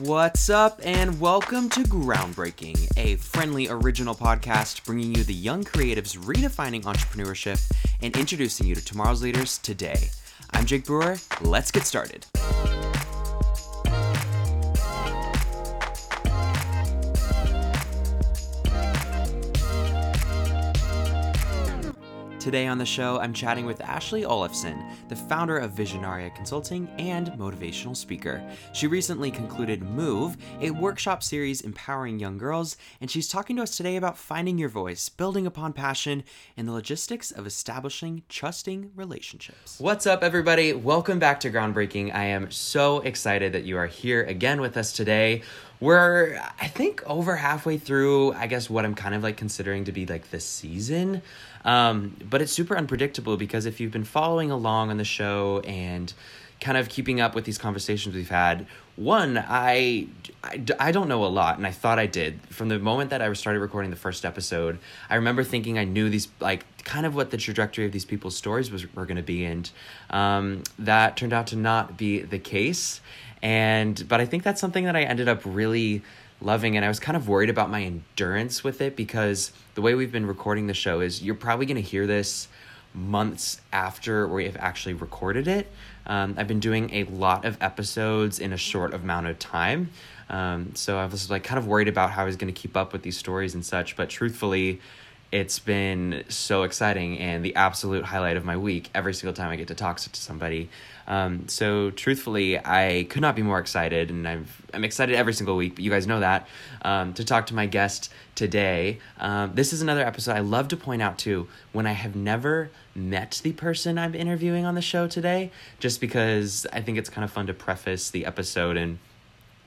What's up, and welcome to Groundbreaking, a friendly original podcast bringing you the young creatives redefining entrepreneurship and introducing you to tomorrow's leaders today. I'm Jake Brewer. Let's get started. Today on the show, I'm chatting with Ashley Olafson, the founder of Visionaria Consulting and motivational speaker. She recently concluded Move, a workshop series empowering young girls, and she's talking to us today about finding your voice, building upon passion, and the logistics of establishing trusting relationships. What's up, everybody? Welcome back to Groundbreaking. I am so excited that you are here again with us today we're i think over halfway through i guess what i'm kind of like considering to be like the season um, but it's super unpredictable because if you've been following along on the show and kind of keeping up with these conversations we've had one I, I, I don't know a lot and i thought i did. From the moment that i started recording the first episode i remember thinking i knew these like kind of what the trajectory of these people's stories was were going to be and um, that turned out to not be the case. And but i think that's something that i ended up really loving and I was kind of worried about my endurance with it because the way we've been recording the show is you're probably going to hear this months after we have actually recorded it. Um, I've been doing a lot of episodes in a short amount of time. Um, so I was like kind of worried about how I was going to keep up with these stories and such, but truthfully, it's been so exciting and the absolute highlight of my week every single time I get to talk to somebody. Um, so truthfully, I could not be more excited, and I've, I'm excited every single week. But you guys know that um, to talk to my guest today. Um, this is another episode I love to point out too when I have never met the person I'm interviewing on the show today, just because I think it's kind of fun to preface the episode and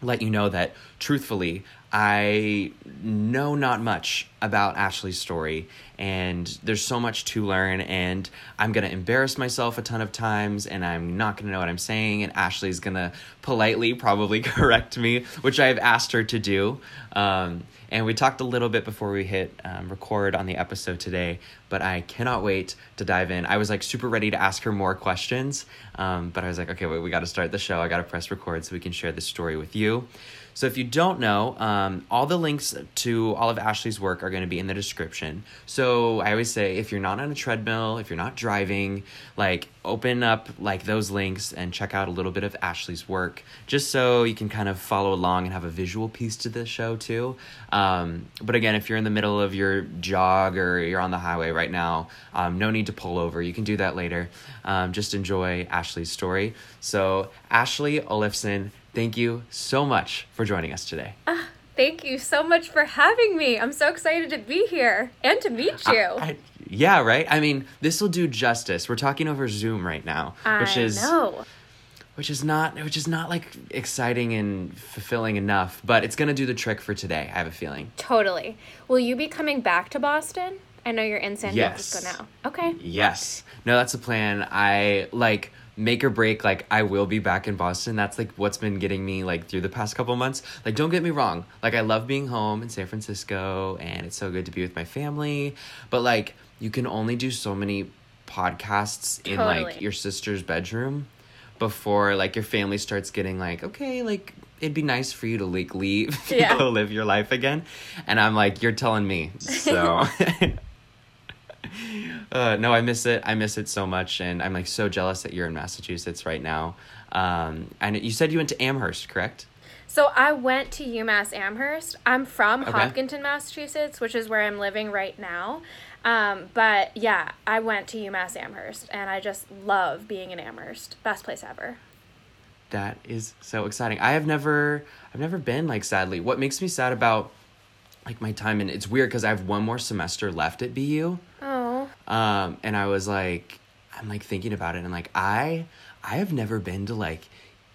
let you know that truthfully I know not much about Ashley's story, and there's so much to learn. And I'm gonna embarrass myself a ton of times, and I'm not gonna know what I'm saying. And Ashley's gonna politely probably correct me, which I've asked her to do. Um, and we talked a little bit before we hit um, record on the episode today, but I cannot wait to dive in. I was like super ready to ask her more questions, um, but I was like, okay, wait, we got to start the show. I got to press record so we can share this story with you. So if you don't know, um, all the links to all of Ashley's work are going to be in the description. So I always say if you're not on a treadmill, if you're not driving, like open up like those links and check out a little bit of Ashley's work, just so you can kind of follow along and have a visual piece to the show too. Um, but again, if you're in the middle of your jog or you're on the highway right now, um, no need to pull over. You can do that later. Um, just enjoy Ashley's story. So Ashley Olafson thank you so much for joining us today. Uh, thank you so much for having me. I'm so excited to be here and to meet you. I, I, yeah, right? I mean, this will do justice. We're talking over Zoom right now, which I is know. which is not which is not like exciting and fulfilling enough, but it's going to do the trick for today. I have a feeling. Totally. Will you be coming back to Boston? I know you're in San yes. Francisco now. Okay. Yes. No, that's the plan. I like make or break like i will be back in boston. That's like what's been getting me like through the past couple months. Like don't get me wrong. Like i love being home in san francisco and it's so good to be with my family. But like you can only do so many podcasts in Totally. like your sister's bedroom before like your family starts getting like okay like it'd be nice for you to like leave Yeah. go live your life again. And i'm like you're telling me. So uh, no, I miss it. I miss it so much, and I'm like so jealous that you're in Massachusetts right now. Um, and you said you went to Amherst, correct? So I went to UMass Amherst. I'm from Okay. Hopkinton, Massachusetts, which is where I'm living right now. Um, but yeah, I went to UMass Amherst, and I just love being in Amherst. Best place ever. That is so exciting. I have never, I've never been like sadly. What makes me sad about like my time, and it's weird because I have one more semester left at BU. Oh, Um, and I was like, I'm like thinking about it, and like I, I have never been to like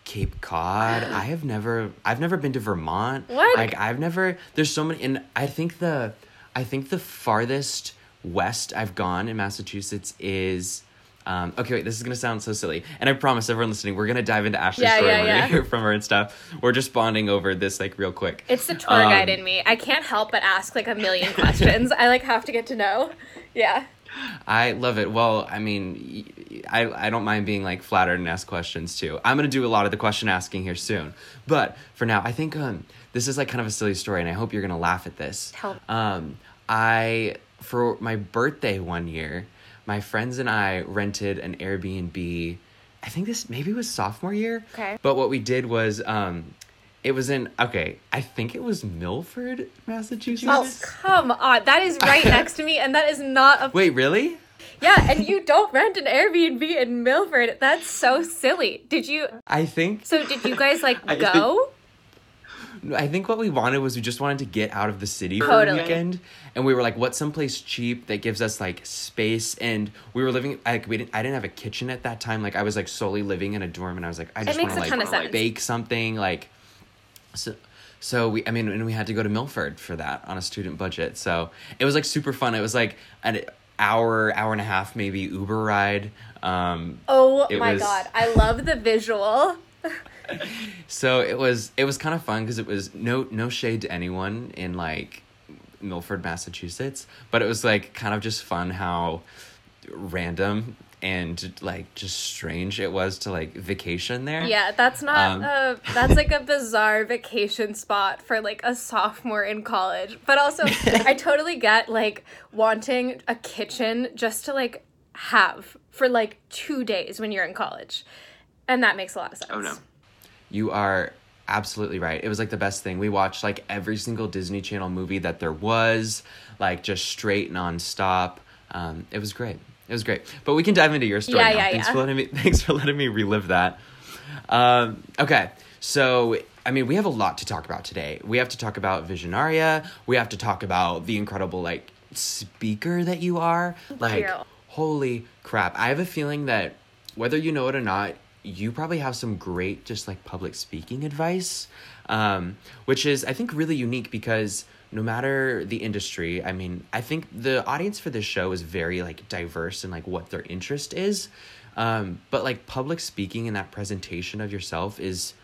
Cape Cod. I have never, I've never been to Vermont. What? Like I've never. There's so many, and I think the, I think the farthest west I've gone in Massachusetts is. Um, okay, wait, this is gonna sound so silly, and I promise everyone listening, we're gonna dive into Ashley's Yeah, story. yeah, we're yeah. gonna hear from her and stuff. We're just bonding over this like real quick. it's the tour Um, guide in me. I can't help but ask like a million questions. I like have to get to know. Yeah. I love it. Well, I mean, I, I don't mind being like flattered and ask questions too. I'm gonna do a lot of the question asking here soon. But for now, I think um this is like kind of a silly story, and I hope you're gonna laugh at this. Help. Um, I for my birthday one year, my friends and I rented an Airbnb. I think this maybe was sophomore year. Okay. But what we did was um, it was in okay. I think it was Milford, Massachusetts. Oh, come on. That is right next to me, and that is not a. Wait, really? Yeah, and you don't rent an Airbnb in Milford. That's so silly. Did you. I think So, did you guys, like, I go? I think what we wanted was we just wanted to get out of the city for Totally. a weekend, and we were like, "What's someplace cheap that gives us like space?" And we were living like we didn't. I didn't have a kitchen at that time. Like I was like solely living in a dorm, and I was like, I just want to like, ton of wanna, like, bake something like. So, so we. I mean, and we had to go to Milford for that on a student budget. So it was like super fun. It was like an hour, hour and a half, maybe Uber ride. Um, Oh my was- god. I love the visual. So it was it was kind of fun because it was no no shade to anyone in like Milford, Massachusetts, but it was like kind of just fun how random and like just strange it was to like vacation there. Yeah, that's not Um, a that's like a bizarre vacation spot for like a sophomore in college. But also I totally get like wanting a kitchen just to like have for like 2 days when you're in college. And that makes a lot of sense. Oh no. You are absolutely right. It was like the best thing. We watched like every single Disney Channel movie that there was, like just straight nonstop. Um, it was great. It was great. But we can dive into your story Yeah, now. yeah, thanks yeah. for letting me thanks for letting me relive that. Um, okay. So I mean, we have a lot to talk about today. We have to talk about Visionaria. We have to talk about the incredible like speaker that you are. Like you. holy crap. I have a feeling that whether you know it or not, you probably have some great just like public speaking advice. Um, which is I think really unique because no matter the industry, I mean, I think the audience for this show is very like diverse in like what their interest is. Um, but like public speaking and that presentation of yourself is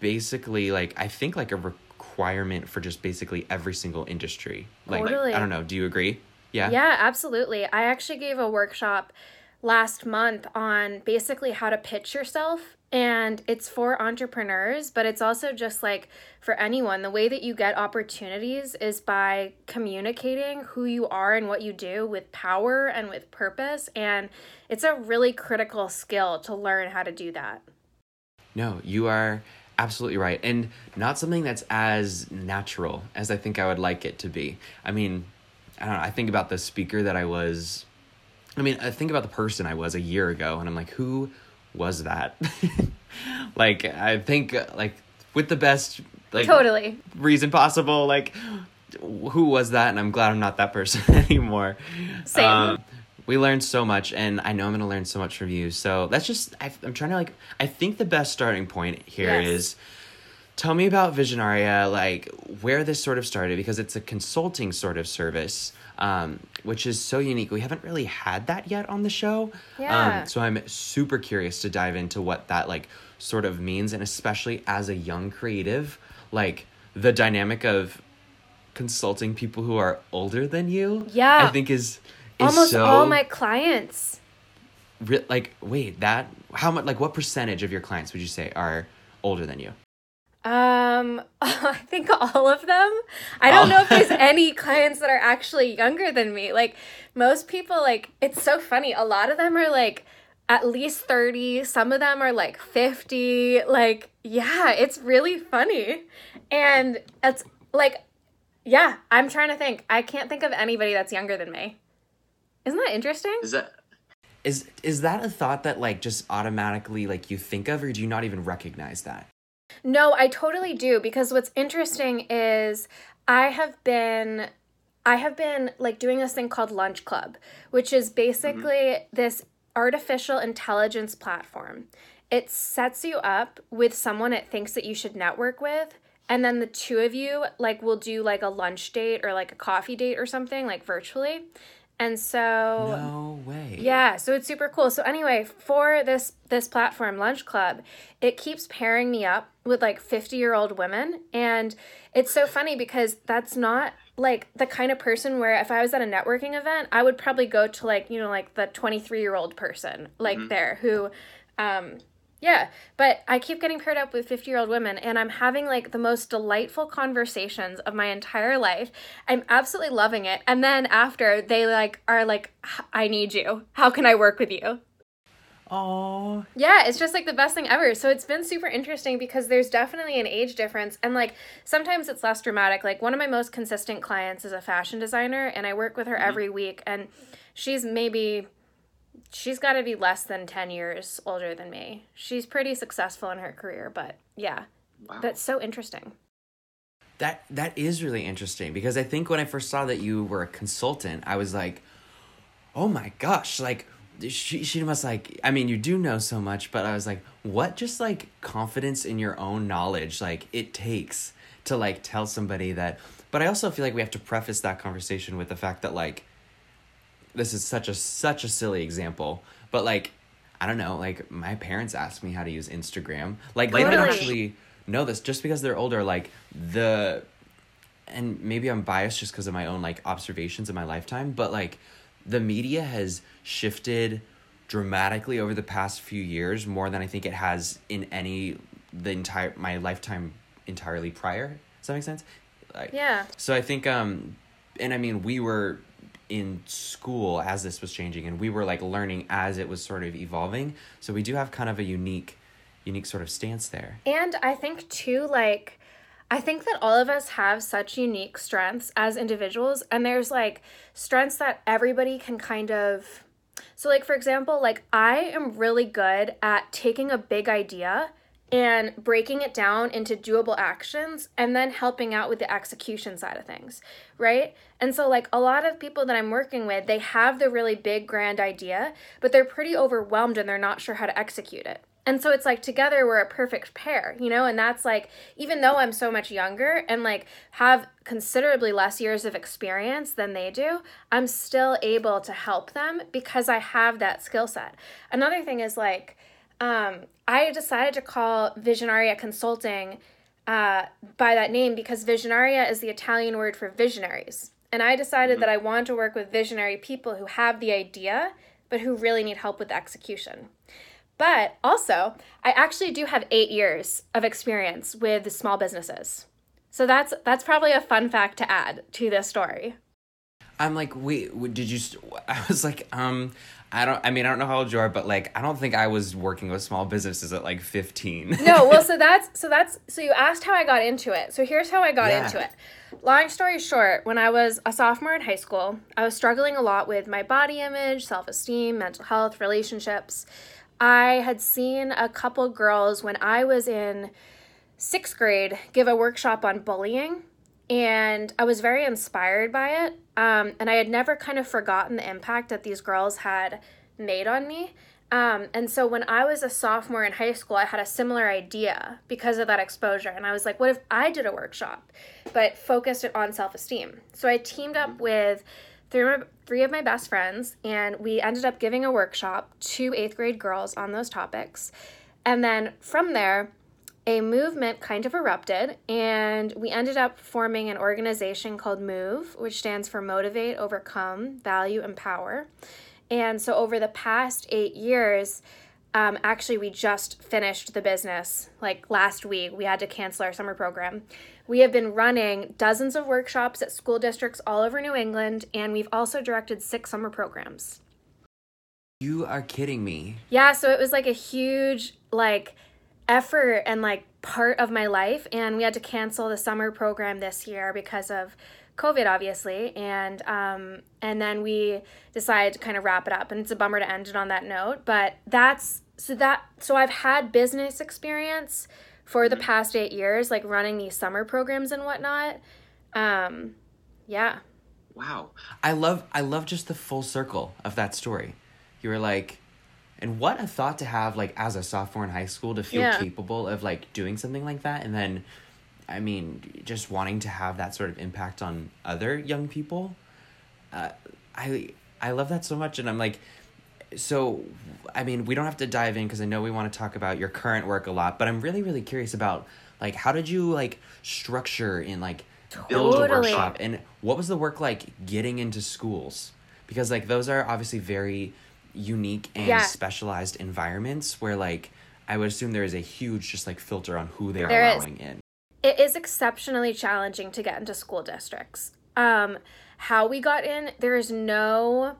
basically like I think like a requirement for just basically every single industry. Like Totally. I don't know, do you agree? Yeah. Yeah, absolutely. I actually gave a workshop last month on basically how to pitch yourself. And it's for entrepreneurs, but it's also just like for anyone. The way that you get opportunities is by communicating who you are and what you do with power and with purpose. And it's a really critical skill to learn how to do that. No, you are absolutely right. And not something that's as natural as I think I would like it to be. I mean, I don't know. I think about the speaker that I was. I mean, I think about the person I was a year ago, and I'm like, who was that? like, I think, like, with the best, like, Totally. reason possible, like, who was that? And I'm glad I'm not that person anymore. Same. Um, we learned so much, and I know I'm going to learn so much from you. So that's just, I, I'm trying to, like, I think the best starting point here Yes. is tell me about Visionaria, like where this sort of started, because it's a consulting sort of service, um, which is so unique. We haven't really had that yet on the show. Yeah. Um, so I'm super curious to dive into what that like sort of means, and especially as a young creative, like the dynamic of consulting people who are older than you. Yeah. I think is. is Almost so, all my clients. re- like wait that how much like what percentage of your clients would you say are older than you Um, I think all of them. I don't Oh. know if there's any clients that are actually younger than me. Like most people like it's so funny. A lot of them are like at least 30, some of them are like 50. Like yeah, it's really funny. And it's like yeah, I'm trying to think. I can't think of anybody that's younger than me. Isn't that interesting? Is that is is that a thought that like just automatically like you think of or do you not even recognize that? No, I totally do because what's interesting is I have been I have been like doing this thing called Lunch Club, which is basically mm-hmm. this artificial intelligence platform. It sets you up with someone it thinks that you should network with and then the two of you like will do like a lunch date or like a coffee date or something like virtually. And so No way. yeah, so it's super cool. So anyway, for this this platform Lunch Club, it keeps pairing me up with like 50-year-old women and it's so funny because that's not like the kind of person where if I was at a networking event, I would probably go to like, you know, like the 23-year-old person like there who um yeah, but I keep getting paired up with 50 year old women, and I'm having like the most delightful conversations of my entire life. I'm absolutely loving it. And then after, they like are like, I need you. How can I work with you? Oh. Yeah, it's just like the best thing ever. So it's been super interesting because there's definitely an age difference. And like sometimes it's less dramatic. Like one of my most consistent clients is a fashion designer, and I work with her mm-hmm. every week, and she's maybe she's got to be less than 10 years older than me. She's pretty successful in her career, but yeah. Wow. That's so interesting. That that is really interesting because I think when I first saw that you were a consultant, I was like, "Oh my gosh!" Like she she must like. I mean, you do know so much, but I was like, "What just like confidence in your own knowledge like it takes to like tell somebody that?" But I also feel like we have to preface that conversation with the fact that like this is such a such a silly example, but like I don't know, like my parents asked me how to use Instagram. Like they don't actually know this just because they're older like the and maybe I'm biased just because of my own like observations in my lifetime, but like the media has shifted dramatically over the past few years more than I think it has in any the entire my lifetime entirely prior. Does that make sense? Like, Yeah. so I think um and I mean we were in school as this was changing and we were like learning as it was sort of evolving. So we do have kind of a unique unique sort of stance there. And I think too, like, I think that all of us have such unique strengths as individuals, and there's like strengths that everybody can kind of. So, like, for example, like, I am really good at taking a big idea and breaking it down into doable actions and then helping out with the execution side of things, right? And so, like, a lot of people that I'm working with, they have the really big, grand idea, but they're pretty overwhelmed and they're not sure how to execute it. And so it's like together we're a perfect pair, you know? And that's like, even though I'm so much younger and like have considerably less years of experience than they do, I'm still able to help them because I have that skill set. Another thing is like, um, I decided to call Visionaria Consulting uh, by that name because Visionaria is the Italian word for visionaries. And I decided that I wanted to work with visionary people who have the idea, but who really need help with execution. But also, I actually do have eight years of experience with small businesses. So that's that's probably a fun fact to add to this story. I'm like, wait, did you? St-? I was like, um, I don't. I mean, I don't know how old you are, but like, I don't think I was working with small businesses at like 15. No, well, so that's so that's so you asked how I got into it. So here's how I got Yeah. into it. Long story short, when I was a sophomore in high school, I was struggling a lot with my body image, self-esteem, mental health, relationships. I had seen a couple girls when I was in sixth grade give a workshop on bullying and I was very inspired by it. Um, and I had never kind of forgotten the impact that these girls had made on me. Um, and so when I was a sophomore in high school, I had a similar idea because of that exposure. And I was like, what if I did a workshop, but focused it on self esteem? So I teamed up with three of, my, three of my best friends, and we ended up giving a workshop to eighth grade girls on those topics. And then from there, a movement kind of erupted, and we ended up forming an organization called MOVE, which stands for Motivate, Overcome, Value, Empower. And so, over the past eight years, um, actually, we just finished the business like last week. We had to cancel our summer program. We have been running dozens of workshops at school districts all over New England, and we've also directed six summer programs. You are kidding me. Yeah, so it was like a huge like effort and like part of my life and we had to cancel the summer program this year because of COVID obviously and um and then we decided to kind of wrap it up and it's a bummer to end it on that note but that's so that so I've had business experience for the past 8 years like running these summer programs and whatnot um yeah Wow. I love I love just the full circle of that story. You were like and what a thought to have like as a sophomore in high school to feel Yeah. capable of like doing something like that and then I mean just wanting to have that sort of impact on other young people. Uh, I I love that so much, and I'm like, so, I mean, we don't have to dive in because I know we want to talk about your current work a lot, but I'm really, really curious about like how did you like structure and like build a workshop, and what was the work like getting into schools? Because like those are obviously very unique and Yeah. specialized environments where like I would assume there is a huge just like filter on who they are There is. allowing in. It is exceptionally challenging to get into school districts. Um, how we got in, there is no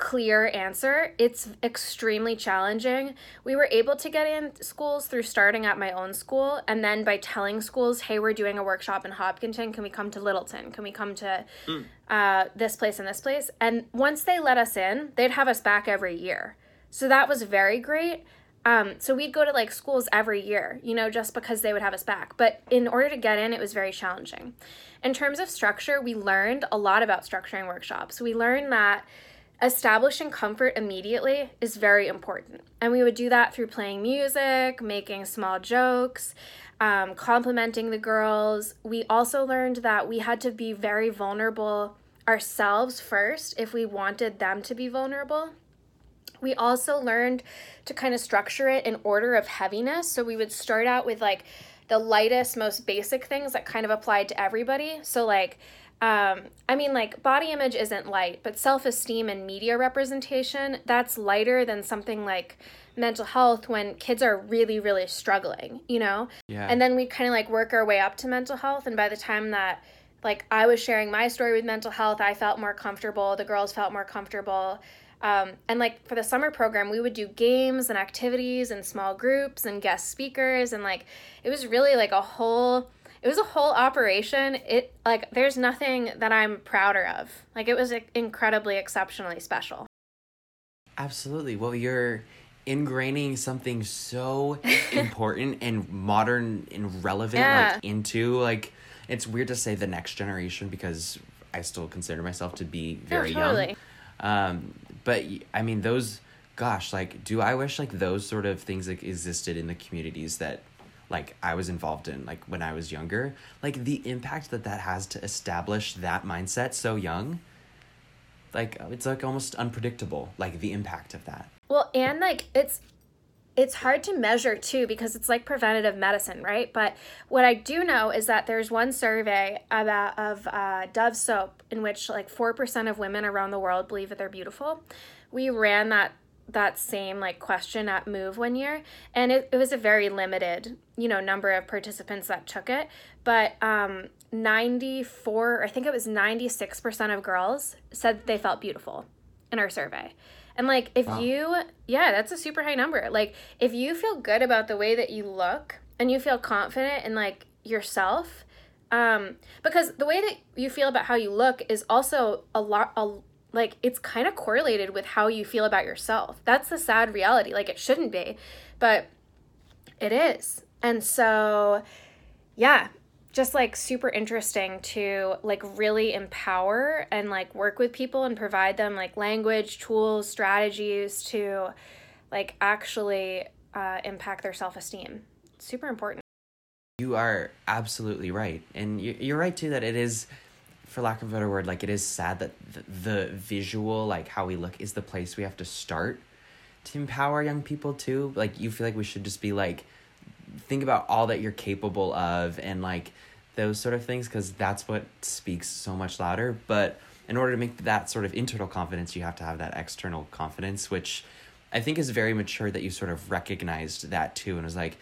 clear answer. It's extremely challenging. We were able to get in schools through starting at my own school and then by telling schools, hey, we're doing a workshop in Hopkinton. Can we come to Littleton? Can we come to uh, this place and this place? And once they let us in, they'd have us back every year. So that was very great. Um, so we'd go to like schools every year, you know, just because they would have us back. But in order to get in, it was very challenging. In terms of structure, we learned a lot about structuring workshops. We learned that establishing comfort immediately is very important. And we would do that through playing music, making small jokes, um, complimenting the girls. We also learned that we had to be very vulnerable ourselves first if we wanted them to be vulnerable. We also learned to kind of structure it in order of heaviness. So we would start out with like the lightest, most basic things that kind of applied to everybody. So, like, um, I mean, like, body image isn't light, but self esteem and media representation, that's lighter than something like mental health when kids are really, really struggling, you know? Yeah. And then we kind of like work our way up to mental health. And by the time that like I was sharing my story with mental health, I felt more comfortable. The girls felt more comfortable. Um, and like for the summer program, we would do games and activities and small groups and guest speakers. And like it was really like a whole, it was a whole operation. It like there's nothing that I'm prouder of. Like it was incredibly, exceptionally special. Absolutely. Well, you're ingraining something so important and modern and relevant Yeah. like into like it's weird to say the next generation because I still consider myself to be very totally. young. Um but I mean those gosh, like do I wish like those sort of things like existed in the communities that like I was involved in like when I was younger. Like the impact that that has to establish that mindset so young. Like it's like almost unpredictable like the impact of that. Well, and like it's it's hard to measure too because it's like preventative medicine, right? But what I do know is that there's one survey about of uh, Dove soap in which like four percent of women around the world believe that they're beautiful. We ran that that same like question at Move one year, and it, it was a very limited you know number of participants that took it, but um, 94 I think it was 96 percent of girls said they felt beautiful in our survey. And like if you yeah, that's a super high number. Like if you feel good about the way that you look and you feel confident in like yourself, um because the way that you feel about how you look is also a lot a like it's kind of correlated with how you feel about yourself. That's the sad reality. Like it shouldn't be, but it is. And so yeah, just like super interesting to like really empower and like work with people and provide them like language tools strategies to like actually uh, impact their self-esteem super important You are absolutely right. And you- you're right too that it is, for lack of a better word, like it is sad that the, the visual, like how we look, is the place we have to start to empower young people too. Like you feel like we should just be like, think about all that you're capable of and like those sort of things because that's what speaks so much louder. But in order to make that sort of internal confidence, you have to have that external confidence, which I think is very mature that you sort of recognized that too and was like,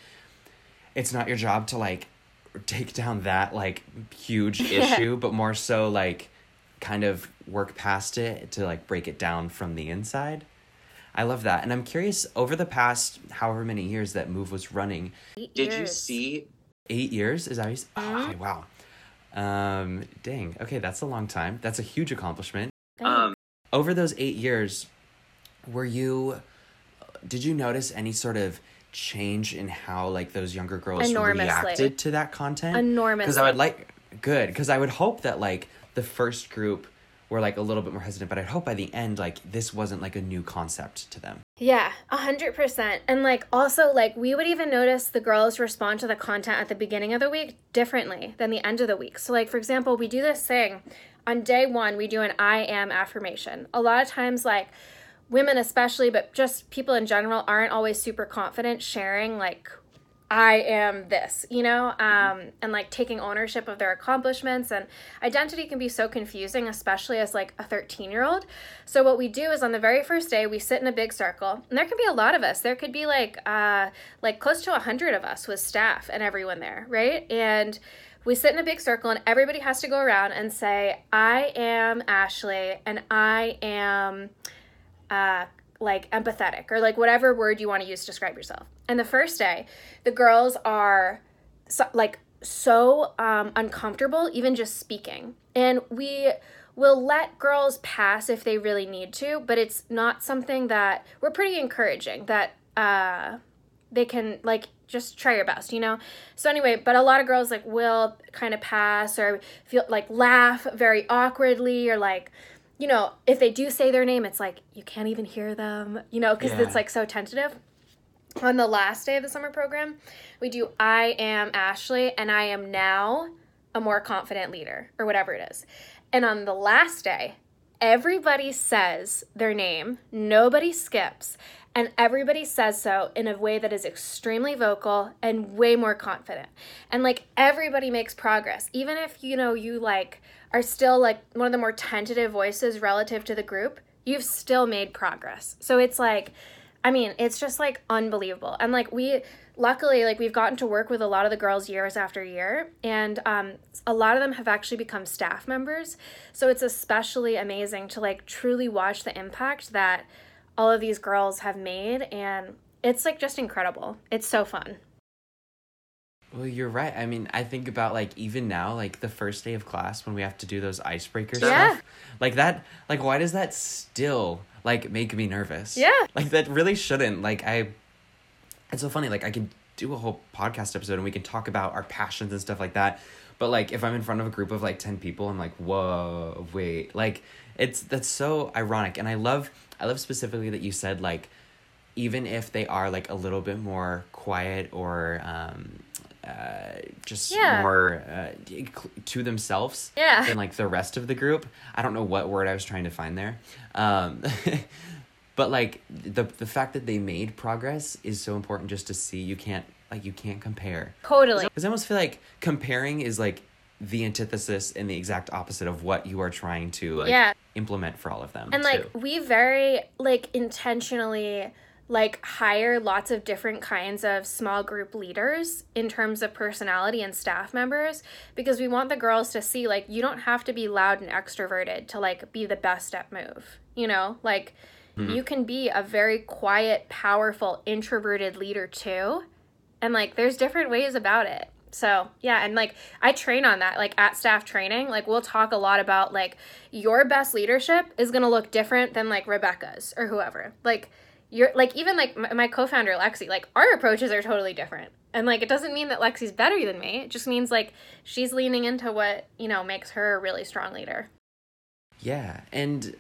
it's not your job to like take down that like huge issue, but more so like kind of work past it to like break it down from the inside. I love that. And I'm curious over the past however many years that Move was running, Eight did you see eight years? Is that what you oh, okay, wow. Um, dang. Okay, that's a long time. That's a huge accomplishment. Thanks. Over those eight years, were you did you notice any sort of change in how like those younger girls reacted to that content? Enormously. Because I would like good because I would hope that like the first group were like a little bit more hesitant, but I'd hope by the end, like this wasn't like a new concept to them. Yeah, a hundred percent. And like also like we would even notice the girls respond to the content at the beginning of the week differently than the end of the week. So like for example, we do this thing on day one, we do an I am affirmation. A lot of times like women especially, but just people in general aren't always super confident sharing like I am this, you know, um, and like taking ownership of their accomplishments and identity can be so confusing, especially as like a 13 year old. So what we do is on the very first day, we sit in a big circle and there could be a lot of us. There could be like, uh, like close to a hundred of us with staff and everyone there. Right. And we sit in a big circle and everybody has to go around and say, I am Ashley and I am, uh, like empathetic or like whatever word you want to use to describe yourself. And the first day, the girls are so, like so um, uncomfortable even just speaking. And we will let girls pass if they really need to, but it's not something that we're pretty encouraging that uh, they can like just try your best, you know? So anyway, but a lot of girls like will kind of pass or feel like laugh very awkwardly or like you know, if they do say their name, it's like you can't even hear them, you know, because yeah. it's like so tentative. On the last day of the summer program, we do I am Ashley and I am now a more confident leader or whatever it is. And on the last day, everybody says their name, nobody skips, and everybody says so in a way that is extremely vocal and way more confident. And like everybody makes progress, even if you know you like are still like one of the more tentative voices relative to the group, you've still made progress. So it's like, I mean, it's just like unbelievable. And like we, luckily, like we've gotten to work with a lot of the girls years after year, and um, a lot of them have actually become staff members. So it's especially amazing to like truly watch the impact that all of these girls have made, and it's like just incredible. It's so fun. Well, you're right. I mean, I think about like even now, like the first day of class when we have to do those icebreaker yeah. stuff. Like that like why does that still like make me nervous? Yeah. Like that really shouldn't. Like I it's so funny, like I can do a whole podcast episode and we can talk about our passions and stuff like that. But like if I'm in front of a group of like ten people, I'm like, whoa, wait. Like it's that's so ironic. And I love I love specifically that you said like even if they are like a little bit more quiet or um uh, just yeah. more uh, to themselves yeah. than like the rest of the group. I don't know what word I was trying to find there. Um, but like the the fact that they made progress is so important just to see. You can't like you can't compare. Totally. Because I almost feel like comparing is like the antithesis and the exact opposite of what you are trying to like yeah. implement for all of them. And too. like we very like intentionally like hire lots of different kinds of small group leaders in terms of personality and staff members because we want the girls to see like you don't have to be loud and extroverted to like be the best at move you know? Like mm-hmm. you can be a very quiet powerful introverted leader too and like there's different ways about it. So yeah and like i train on that like at staff training like we'll talk a lot about like your best leadership is going to look different than like rebecca's or whoever. Like you're like even like my, my, co-founder lexi like our approaches are totally different. And like it doesn't mean that lexi's better than me. It just means like she's leaning into what you know makes her a really strong leader. Yeah. And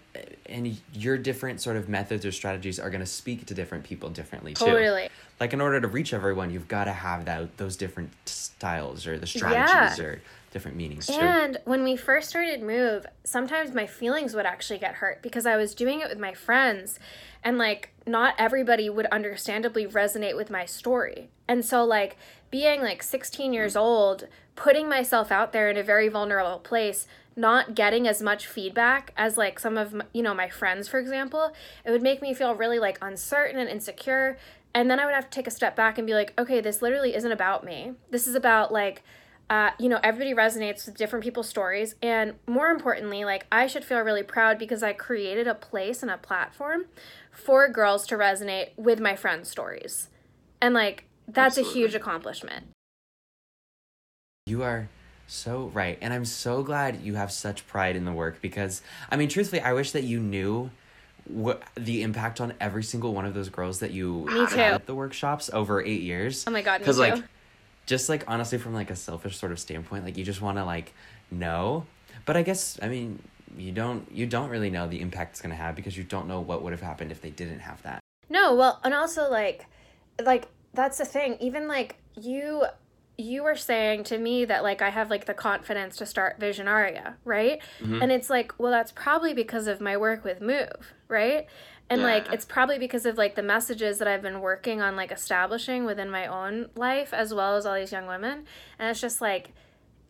and your different sort of methods or strategies are going to speak to different people differently too. Totally. Like in order to reach everyone you've got to have that those different styles or the strategies yeah. or different meanings too. And when we first started Move, sometimes my feelings would actually get hurt because I was doing it with my friends and like not everybody would understandably resonate with my story. And so like being like 16 years old, putting myself out there in a very vulnerable place, not getting as much feedback as like some of my, you know my friends for example, it would make me feel really like uncertain and insecure. And then I would have to take a step back and be like, okay, this literally isn't about me. This is about like uh, you know, everybody resonates with different people's stories. And more importantly, like, I should feel really proud because I created a place and a platform for girls to resonate with my friends' stories. And, like, that's Absolutely. a huge accomplishment. You are so right. And I'm so glad you have such pride in the work because, I mean, truthfully, I wish that you knew what the impact on every single one of those girls that you me too. had at the workshops over eight years. Oh my god, because like just like honestly from like a selfish sort of standpoint like you just want to like know but i guess i mean you don't you don't really know the impact it's going to have because you don't know what would have happened if they didn't have that. No, well, and also like like that's the thing. Even like you you were saying to me that like I have like the confidence to start Visionaria, right? Mm-hmm. And it's like, well, that's probably because of my work with Move, right? And yeah. like it's probably because of like the messages that I've been working on like establishing within my own life as well as all these young women. And it's just like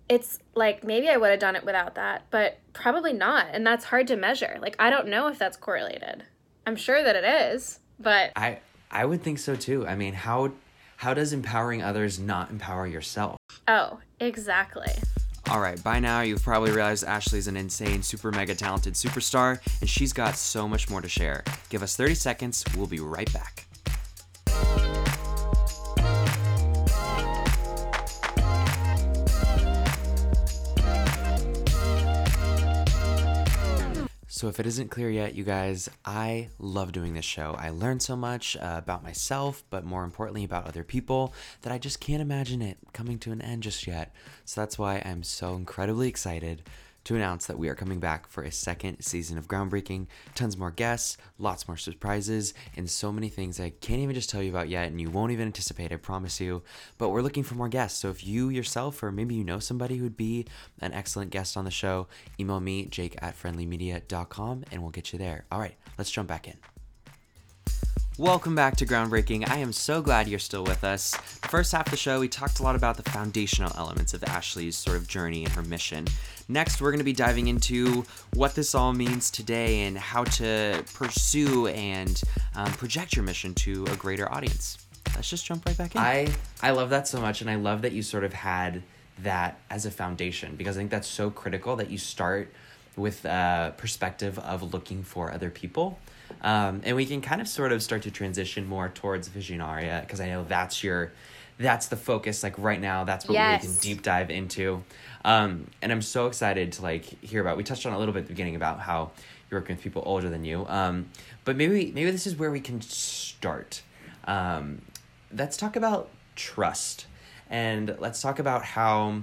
it's like maybe I would have done it without that, but probably not. And that's hard to measure. Like I don't know if that's correlated. I'm sure that it is, but I I would think so too. I mean, how how does empowering others not empower yourself? Oh, exactly. All right, by now you've probably realized Ashley's an insane, super mega talented superstar, and she's got so much more to share. Give us 30 seconds, we'll be right back. So, if it isn't clear yet, you guys, I love doing this show. I learn so much uh, about myself, but more importantly, about other people that I just can't imagine it coming to an end just yet. So, that's why I'm so incredibly excited to announce that we are coming back for a second season of Groundbreaking. Tons more guests, lots more surprises, and so many things I can't even just tell you about yet, and you won't even anticipate, I promise you. But we're looking for more guests. So if you yourself, or maybe you know somebody who'd be an excellent guest on the show, email me, jake at friendlymedia.com, and we'll get you there. All right, let's jump back in. Welcome back to Groundbreaking. I am so glad you're still with us. The first half of the show, we talked a lot about the foundational elements of Ashley's sort of journey and her mission. Next, we're going to be diving into what this all means today and how to pursue and um, project your mission to a greater audience. Let's just jump right back in. I, I love that so much, and I love that you sort of had that as a foundation because I think that's so critical that you start with a perspective of looking for other people um, and we can kind of sort of start to transition more towards Visionaria because I know that's your that's the focus like right now that's what yes. we can deep dive into um, and i'm so excited to like hear about we touched on a little bit at the beginning about how you're working with people older than you um, but maybe maybe this is where we can start um, let's talk about trust and let's talk about how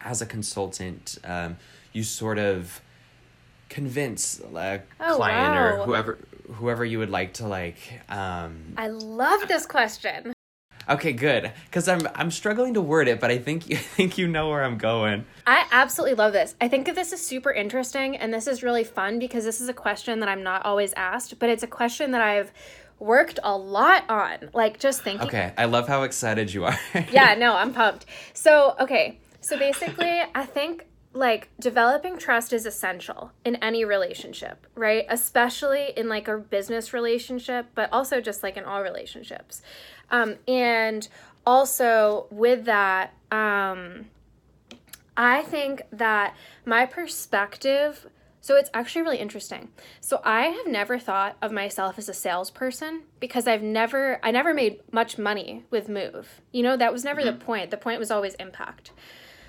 as a consultant um, you sort of convince a oh, client wow. or whoever whoever you would like to like um I love this question. Okay, good. Cuz I'm I'm struggling to word it, but I think you think you know where I'm going. I absolutely love this. I think that this is super interesting and this is really fun because this is a question that I'm not always asked, but it's a question that I've worked a lot on. Like just thinking Okay, I love how excited you are. yeah, no, I'm pumped. So, okay. So basically, I think like developing trust is essential in any relationship, right? Especially in like a business relationship, but also just like in all relationships. Um, and also with that, um, I think that my perspective. So it's actually really interesting. So I have never thought of myself as a salesperson because I've never I never made much money with Move. You know, that was never mm-hmm. the point. The point was always impact.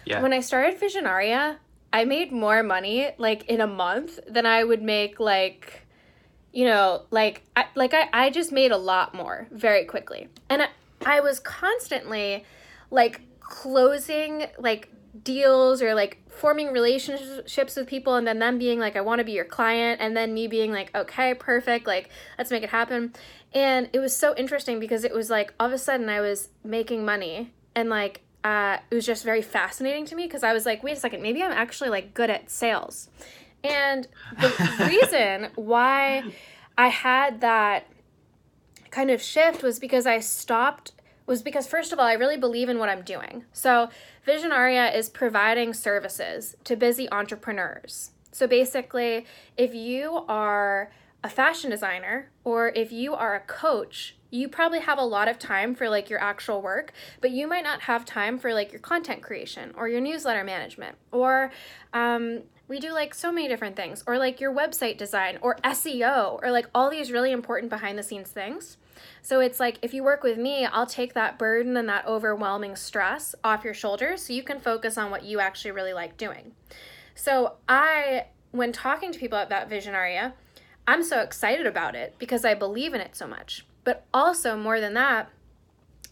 Yeah. When I started Visionaria, I made more money like in a month than I would make like you know, like I like I, I just made a lot more very quickly. And I, I was constantly like closing like deals or like forming relationships with people and then them being like I want to be your client and then me being like okay perfect like let's make it happen and it was so interesting because it was like all of a sudden I was making money and like uh, it was just very fascinating to me because I was like, wait a second, maybe I'm actually like good at sales. And the reason why I had that kind of shift was because I stopped was because first of all, I really believe in what I'm doing. So, Visionaria is providing services to busy entrepreneurs. So basically, if you are a fashion designer or if you are a coach you probably have a lot of time for like your actual work, but you might not have time for like your content creation or your newsletter management or um, we do like so many different things or like your website design or SEO or like all these really important behind the scenes things. So it's like if you work with me, I'll take that burden and that overwhelming stress off your shoulders so you can focus on what you actually really like doing. So I when talking to people about Visionaria, I'm so excited about it because I believe in it so much. But also, more than that,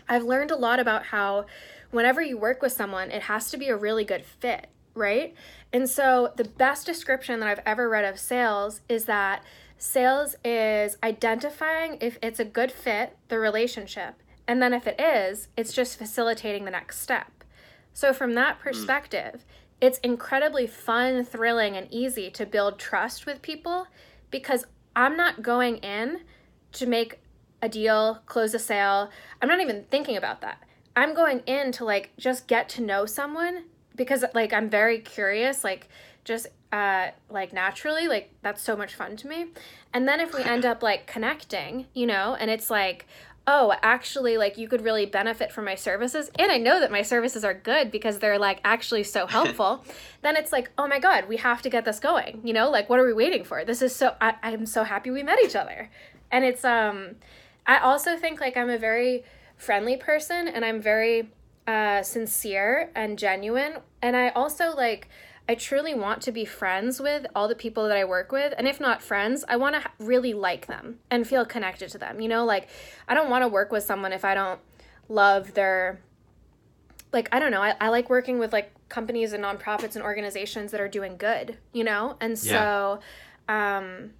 I've learned a lot about how whenever you work with someone, it has to be a really good fit. right? And so the best description that I've ever read of sales is that sales is identifying if it's a good fit, the relationship, and then if it is, it's just facilitating the next step. So from that hmm. perspective, mm. it's incredibly fun, thrilling, and easy to build trust with people because I'm not going in to make a deal, close a sale. I'm not even thinking about that. I'm going in to like just get to know someone because like I'm very curious, like just uh like naturally, like that's so much fun to me. And then if we end up like connecting, you know, and it's like, oh, actually, like you could really benefit from my services, and I know that my services are good because they're like actually so helpful, then it's like, oh my God, we have to get this going. You know, like what are we waiting for? This is so, I, I'm so happy we met each other. And it's, um, I also think like I'm a very friendly person and I'm very uh, sincere and genuine. And I also like, I truly want to be friends with all the people that I work with. And if not friends, I want to really like them and feel connected to them. You know, like I don't want to work with someone if I don't love their, like, I don't know. I, I like working with like companies and nonprofits and organizations that are doing good, you know? And so, yeah. um,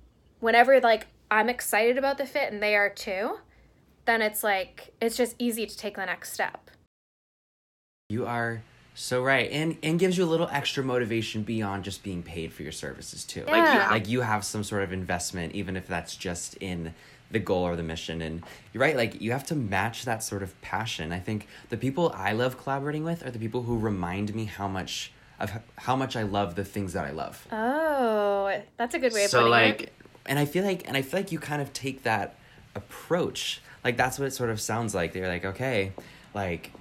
whenever like I'm excited about the fit and they are too, then it's like, it's just easy to take the next step. You are so right, and and gives you a little extra motivation beyond just being paid for your services too. Yeah. Like you, like you have some sort of investment, even if that's just in the goal or the mission. And you're right, like you have to match that sort of passion. I think the people I love collaborating with are the people who remind me how much of how much I love the things that I love. Oh, that's a good way of so putting like, it. And I feel like, and I feel like you kind of take that approach. Like that's what it sort of sounds like. They're like, okay, like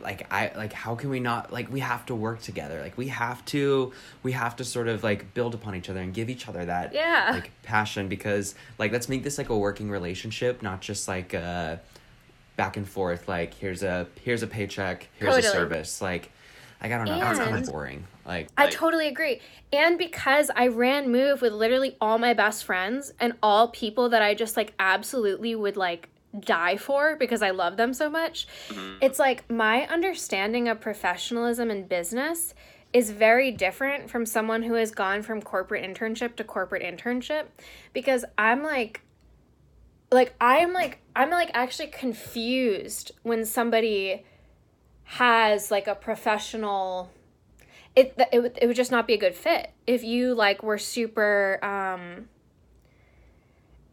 like i like how can we not like we have to work together like we have to we have to sort of like build upon each other and give each other that yeah like passion because like let's make this like a working relationship not just like uh back and forth like here's a here's a paycheck here's totally. a service like like i don't know and that's kind of boring like i like, totally agree and because i ran move with literally all my best friends and all people that i just like absolutely would like die for because I love them so much. Mm-hmm. It's like my understanding of professionalism in business is very different from someone who has gone from corporate internship to corporate internship because I'm like like I'm like I'm like actually confused when somebody has like a professional it it would, it would just not be a good fit. If you like were super um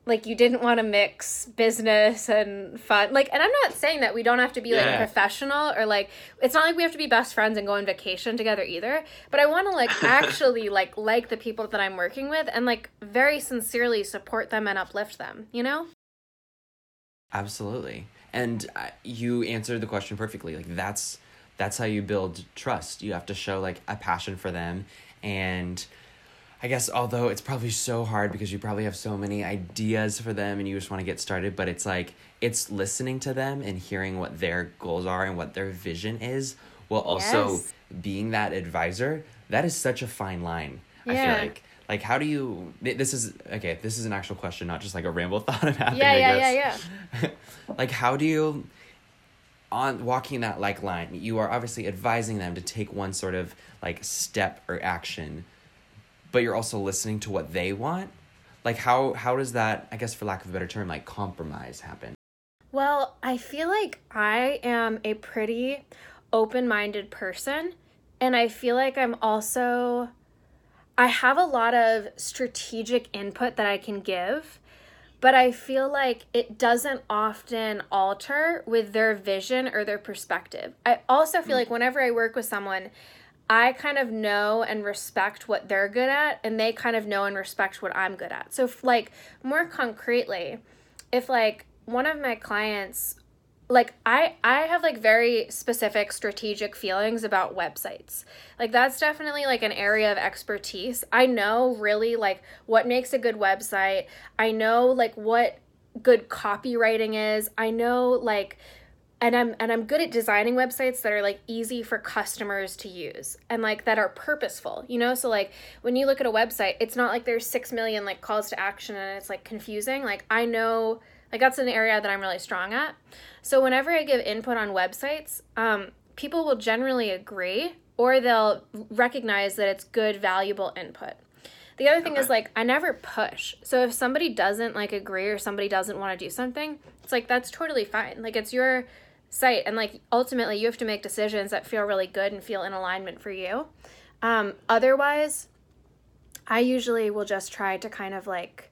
like you didn't want to mix business and fun like and i'm not saying that we don't have to be yeah. like professional or like it's not like we have to be best friends and go on vacation together either but i want to like actually like like the people that i'm working with and like very sincerely support them and uplift them you know? Absolutely. And uh, you answered the question perfectly like that's that's how you build trust you have to show like a passion for them and I guess although it's probably so hard because you probably have so many ideas for them and you just want to get started, but it's like it's listening to them and hearing what their goals are and what their vision is while also yes. being that advisor. That is such a fine line. Yeah. I feel like like how do you this is okay, this is an actual question, not just like a ramble thought I'm having. Yeah, yeah, yeah, yeah. like how do you on walking that like line, you are obviously advising them to take one sort of like step or action but you're also listening to what they want? Like how how does that i guess for lack of a better term like compromise happen? Well i feel like i am a pretty open-minded person and i feel like i'm also i have a lot of strategic input that i can give but i feel like it doesn't often alter with their vision or their perspective i also feel mm. like whenever i work with someone I kind of know and respect what they're good at, and they kind of know and respect what I'm good at. So, if, like, more concretely, if like one of my clients like I I have like very specific strategic feelings about websites. Like that's definitely like an area of expertise. I know really like what makes a good website. I know like what good copywriting is. I know like and I'm and I'm good at designing websites that are like easy for customers to use and like that are purposeful, you know? So like when you look at a website, it's not like there's 6 million like calls to action and it's like confusing. Like I know like that's an area that I'm really strong at. So whenever I give input on websites, um people will generally agree or they'll recognize that it's good, valuable input. The other thing okay. is like I never push. So if somebody doesn't like agree or somebody doesn't want to do something, it's like that's totally fine. Like it's your site and like ultimately you have to make decisions that feel really good and feel in alignment for you. Um, otherwise, I usually will just try to kind of like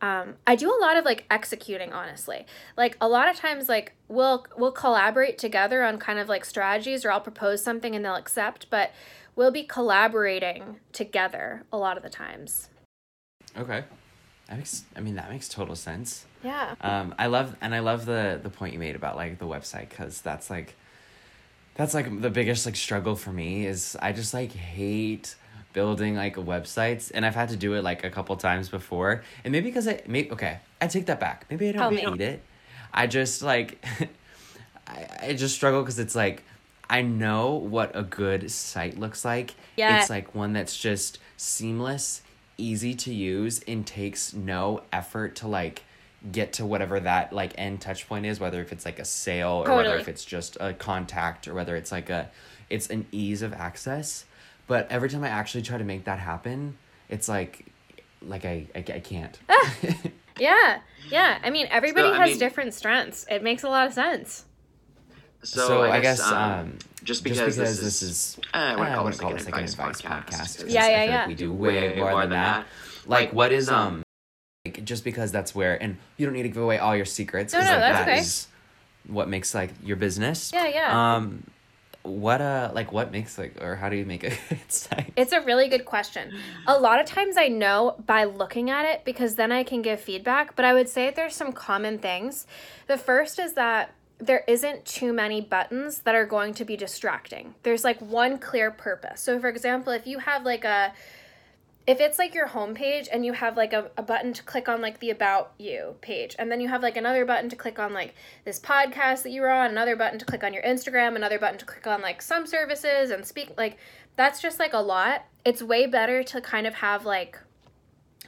um, I do a lot of like executing honestly. Like a lot of times like we'll we'll collaborate together on kind of like strategies or I'll propose something and they'll accept, but we'll be collaborating together a lot of the times. Okay. That makes I mean that makes total sense. Yeah. Um I love and I love the the point you made about like the website cuz that's like that's like the biggest like struggle for me is I just like hate building like websites and I've had to do it like a couple times before. And maybe because I maybe okay, I take that back. Maybe I don't hate it. I just like I, I just struggle because it's like I know what a good site looks like. Yeah. It's like one that's just seamless, easy to use, and takes no effort to like get to whatever that like end touch point is, whether if it's like a sale or totally. whether if it's just a contact or whether it's like a it's an ease of access. But every time I actually try to make that happen, it's like like I I, I can't. yeah. Yeah. I mean everybody so, I has mean, different strengths. It makes a lot of sense. So, so I, guess, I guess um, um, just, because just because, this, is, uh, I wouldn't call, call this like an advice, podcast. podcast yeah, yeah, yeah. Like we do way, way more, more than, than that. that. Like, what is um, um, like just because that's where, and you don't need to give away all your secrets. No, no, like, that's that okay. Is what makes like your business. Yeah, yeah. Um, what uh like what makes like or how do you make a good it's a really good question a lot of times i know by looking at it because then i can give feedback but i would say there's some common things the first is that there isn't too many buttons that are going to be distracting. There's like one clear purpose. So, for example, if you have like a, if it's like your homepage and you have like a, a button to click on like the about you page, and then you have like another button to click on like this podcast that you were on, another button to click on your Instagram, another button to click on like some services and speak, like that's just like a lot. It's way better to kind of have like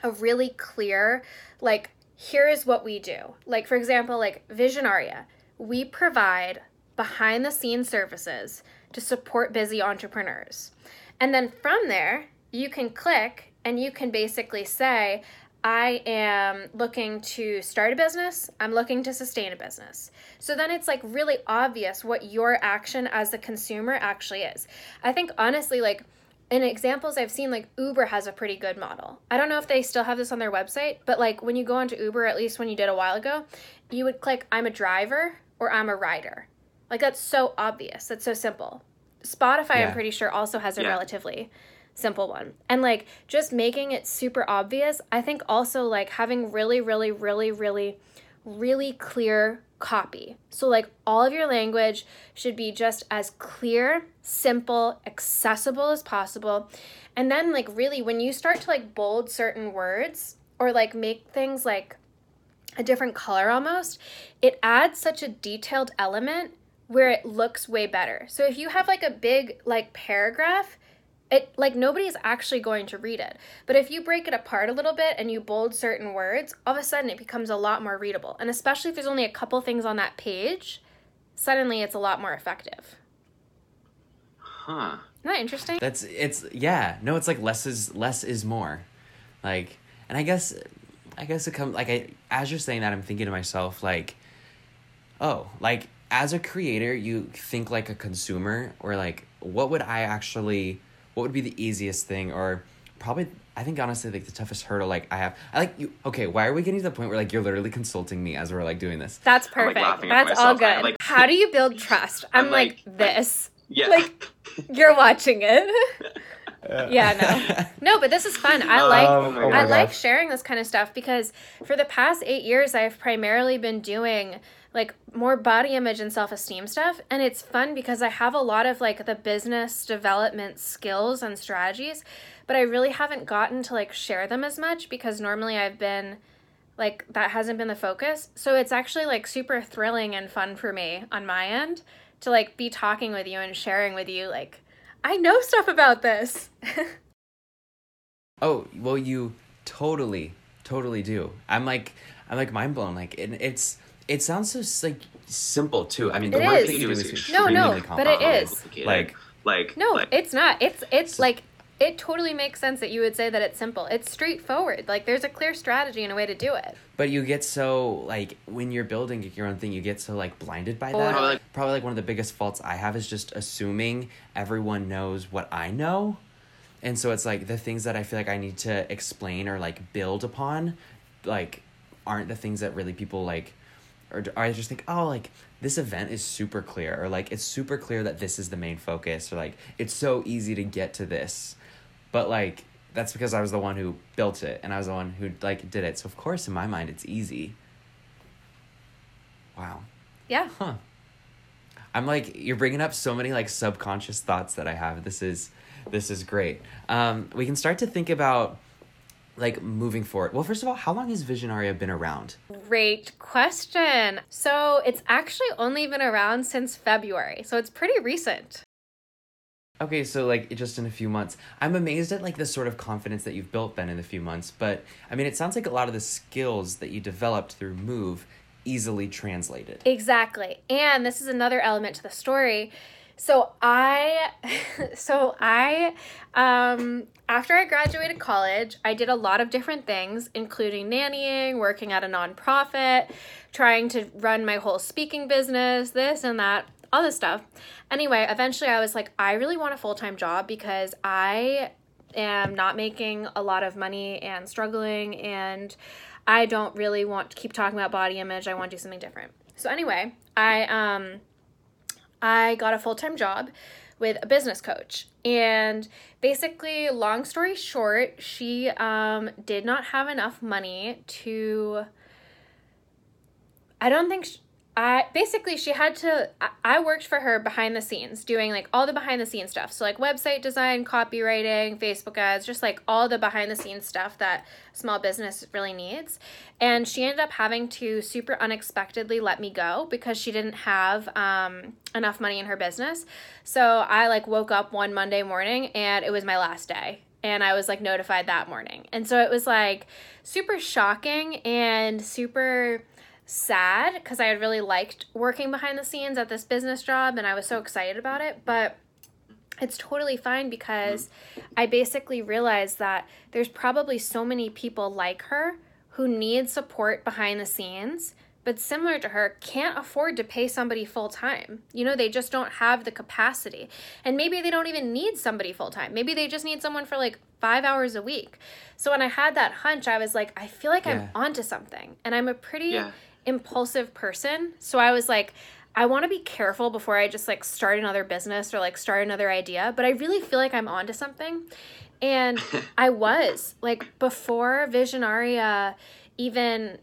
a really clear, like, here is what we do. Like, for example, like Visionaria we provide behind the scenes services to support busy entrepreneurs. And then from there, you can click and you can basically say, I am looking to start a business. I'm looking to sustain a business. So then it's like really obvious what your action as a consumer actually is. I think honestly, like in examples I've seen, like Uber has a pretty good model. I don't know if they still have this on their website, but like when you go onto Uber, at least when you did a while ago, you would click, I'm a driver, or I'm a rider. Like that's so obvious. That's so simple. Spotify, yeah. I'm pretty sure, also has a yeah. relatively simple one. And like just making it super obvious, I think also like having really, really, really, really, really clear copy. So like all of your language should be just as clear, simple, accessible as possible. And then like really when you start to like bold certain words or like make things like a different color almost, it adds such a detailed element where it looks way better. So if you have like a big like paragraph, it like nobody's actually going to read it. But if you break it apart a little bit and you bold certain words, all of a sudden it becomes a lot more readable. And especially if there's only a couple things on that page, suddenly it's a lot more effective. Huh. Isn't that interesting? That's it's yeah. No, it's like less is less is more. Like and I guess I guess it comes like I as you're saying that I'm thinking to myself like oh, like as a creator, you think like a consumer or like what would I actually what would be the easiest thing or probably I think honestly like the toughest hurdle like I have I like you okay, why are we getting to the point where like you're literally consulting me as we're like doing this? That's perfect. Like That's all good. Like, How do you build trust? I'm, I'm like, like, this. Yeah. Like you're watching it. yeah, no, no, but this is fun. I like um, oh I gosh. like sharing this kind of stuff because for the past eight years, I've primarily been doing like more body image and self esteem stuff, and it's fun because I have a lot of like the business development skills and strategies, but I really haven't gotten to like share them as much because normally I've been like that hasn't been the focus. So it's actually like super thrilling and fun for me on my end to like be talking with you and sharing with you like I know stuff about this. oh, well you totally totally do. I'm like I'm like mind blown like it, it's it sounds so like simple too. I mean, It the work is. that you do is No, extremely no, but it complicated. is. Complicated. Like, like No, like, it's not. It's it's like it totally makes sense that you would say that it's simple. It's straightforward. Like there's a clear strategy and a way to do it. but you get so like when you're building your own thing, you get so like blinded by that. Probably, like- Probably like one of the biggest faults I have is just assuming everyone knows what I know. And so it's like the things that I feel like I need to explain or like build upon, like, aren't the things that really people like, or, or I just think, oh, like this event is super clear, or like it's super clear that this is the main focus, or like it's so easy to get to this. But like that's because I was the one who built it and I was the one who like did it. So of course in my mind it's easy. Wow. Yeah. Huh. I'm like you're bringing up so many like subconscious thoughts that I have. This is this is great. Um we can start to think about like moving forward. Well, first of all, how long has Visionaria been around? Great question. So it's actually only been around since February. So it's pretty recent. Okay, so like just in a few months. I'm amazed at like the sort of confidence that you've built Ben in a few months, but I mean it sounds like a lot of the skills that you developed through Move easily translated. Exactly. And this is another element to the story. So I so I um after I graduated college, I did a lot of different things including nannying, working at a nonprofit, trying to run my whole speaking business, this and that, all this stuff. Anyway, eventually I was like I really want a full-time job because I am not making a lot of money and struggling and I don't really want to keep talking about body image. I want to do something different. So anyway, I um I got a full-time job with a business coach. And basically, long story short, she um did not have enough money to I don't think sh I basically she had to I, worked for her behind the scenes doing like all the behind the scenes stuff. So like website design, copywriting, Facebook ads, just like all the behind the scenes stuff that small business really needs. And she ended up having to super unexpectedly let me go because she didn't have um, enough money in her business. So I like woke up one Monday morning and it was my last day and I was like notified that morning. And so it was like super shocking and super sad because I had really liked working behind the scenes at this business job and I was so excited about it. But it's totally fine because I basically realized that there's probably so many people like her who need support behind the scenes but similar to her can't afford to pay somebody full time. You know, they just don't have the capacity. And maybe they don't even need somebody full time. Maybe they just need someone for like 5 hours a week. So when I had that hunch, I was like I feel like Yeah. I'm onto something. And I'm a pretty Yeah. Impulsive person. So I was like, I want to be careful before I just like start another business or like start another idea, but I really feel like I'm onto something. And I was like before Visionaria even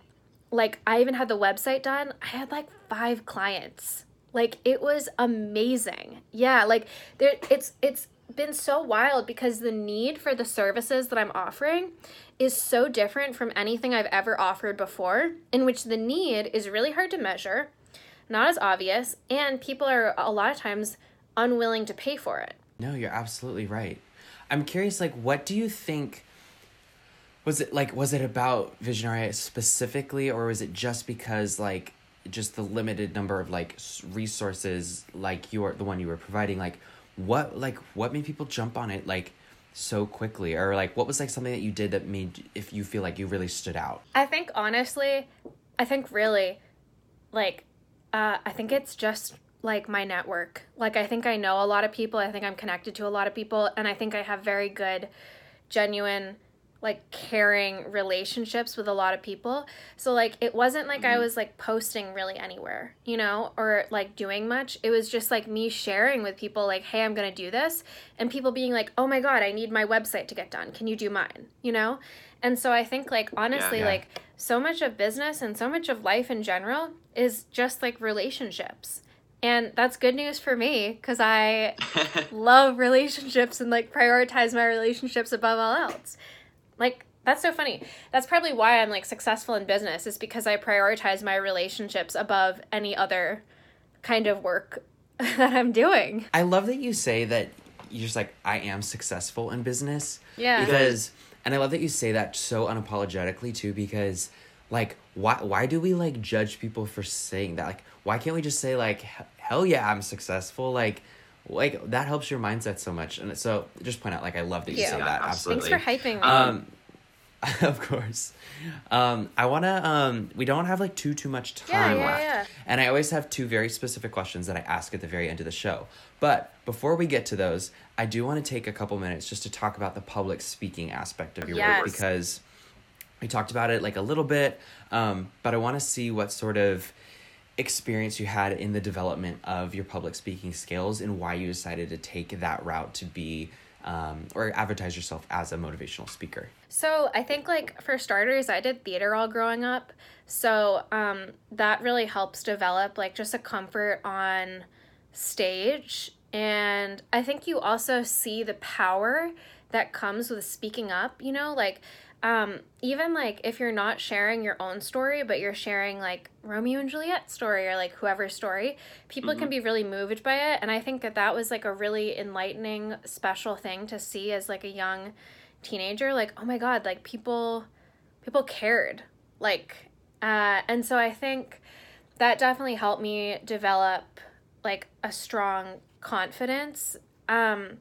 like I even had the website done, I had like 5 clients. Like it was amazing. Yeah, like there it's it's been so wild because the need for the services that I'm offering is so different from anything I've ever offered before, in which the need is really hard to measure, not as obvious, and people are a lot of times unwilling to pay for it. No, you're absolutely right. I'm curious, like, what do you think? Was it like, was it about Visionaria specifically, or was it just because, like, just the limited number of like resources, like you are the one you were providing? Like, what, like, what made people jump on it, like, so quickly, or like, what was like something that you did that made if you feel like you really stood out? I think honestly, I think really, like, uh, I think it's just like my network. Like, I think I know a lot of people. I think I'm connected to a lot of people, and I think I have very good, genuine, like caring relationships with a lot of people. So like it wasn't like I mm-hmm. was like posting really anywhere, you know, or like doing much. It was just like me sharing with people like, "Hey, I'm going to do this." And people being like, "Oh my god, I need my website to get done. Can you do mine?" You know? And so I think like honestly Yeah. like so much of business and so much of life in general is just like relationships. And that's good news for me cuz I love relationships and like prioritize my relationships above all else. Like that's so funny. That's probably why I'm like successful in business is because I prioritize my relationships above any other kind of work that I'm doing. I love that you say that you're just like, I am successful in business. Yeah. Because, and I love that you say that so unapologetically too, because, like, why why do we like judge people for saying that? Like why can't we just say like hell yeah, I'm successful? Like like that helps your mindset so much. And so just point out like I love that you Yeah. say that. absolutely. Absolutely. Thanks for hyping me. Um, of course. Um, I wanna. Um, we don't have like too too much Yeah, time yeah, left, yeah. and I always have two very specific questions that I ask at the very end of the show. But before we get to those, I do want to take a couple minutes just to talk about the public speaking aspect of your Yes. work because we talked about it like a little bit, um, but I want to see what sort of experience you had in the development of your public speaking skills and why you decided to take that route to be um, or advertise yourself as a motivational speaker. So I think like for starters, I did theater all growing up. So um, that really helps develop like just a comfort on stage. And I think you also see the power that comes with speaking up, you know, like um, even like if you're not sharing your own story, but you're sharing like Romeo and Juliet story or like whoever's story, people can be really moved by it. And I think that that was like a really enlightening, special thing to see as like a young teenager. Like, oh my God, like people, people cared. Like, uh, and so I think that definitely helped me develop like a strong confidence. Um,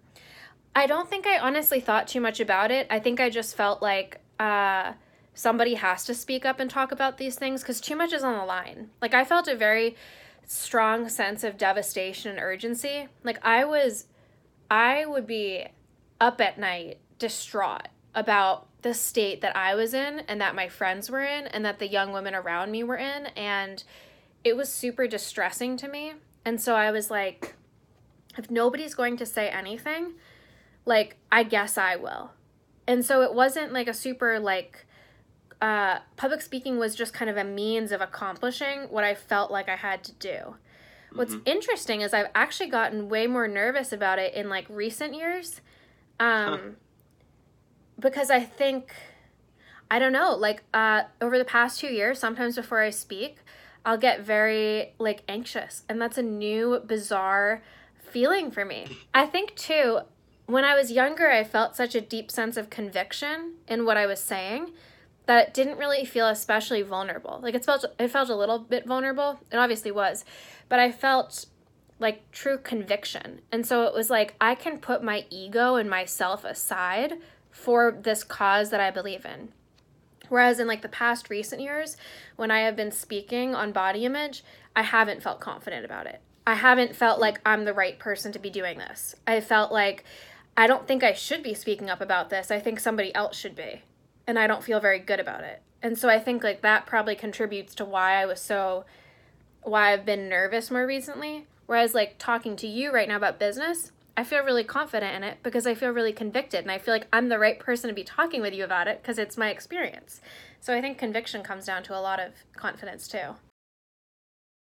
I don't think I honestly thought too much about it. I think I just felt like uh, somebody has to speak up and talk about these things because too much is on the line. Like, I felt a very strong sense of devastation and urgency. Like, I was, I would be up at night distraught about the state that I was in and that my friends were in and that the young women around me were in. And it was super distressing to me. And so I was like, if nobody's going to say anything, like, I guess I will. And so it wasn't like a super, like, uh, public speaking was just kind of a means of accomplishing what I felt like I had to do. What's interesting is I've actually gotten way more nervous about it in like recent years. Um, because I think, I don't know, like uh, over the past two years, sometimes before I speak, I'll get very like anxious. And that's a new, bizarre feeling for me. I think too, when I was younger, I felt such a deep sense of conviction in what I was saying that it didn't really feel especially vulnerable. Like it felt it felt a little bit vulnerable. It obviously was, but I felt like true conviction. And so it was like I can put my ego and myself aside for this cause that I believe in. Whereas in like the past recent years, when I have been speaking on body image, I haven't felt confident about it. I haven't felt like I'm the right person to be doing this. I felt like I don't think I should be speaking up about this. I think somebody else should be. And I don't feel very good about it. And so I think like that probably contributes to why I was so why I've been nervous more recently. Whereas like talking to you right now about business, I feel really confident in it because I feel really convicted and I feel like I'm the right person to be talking with you about it because it's my experience. So I think conviction comes down to a lot of confidence too.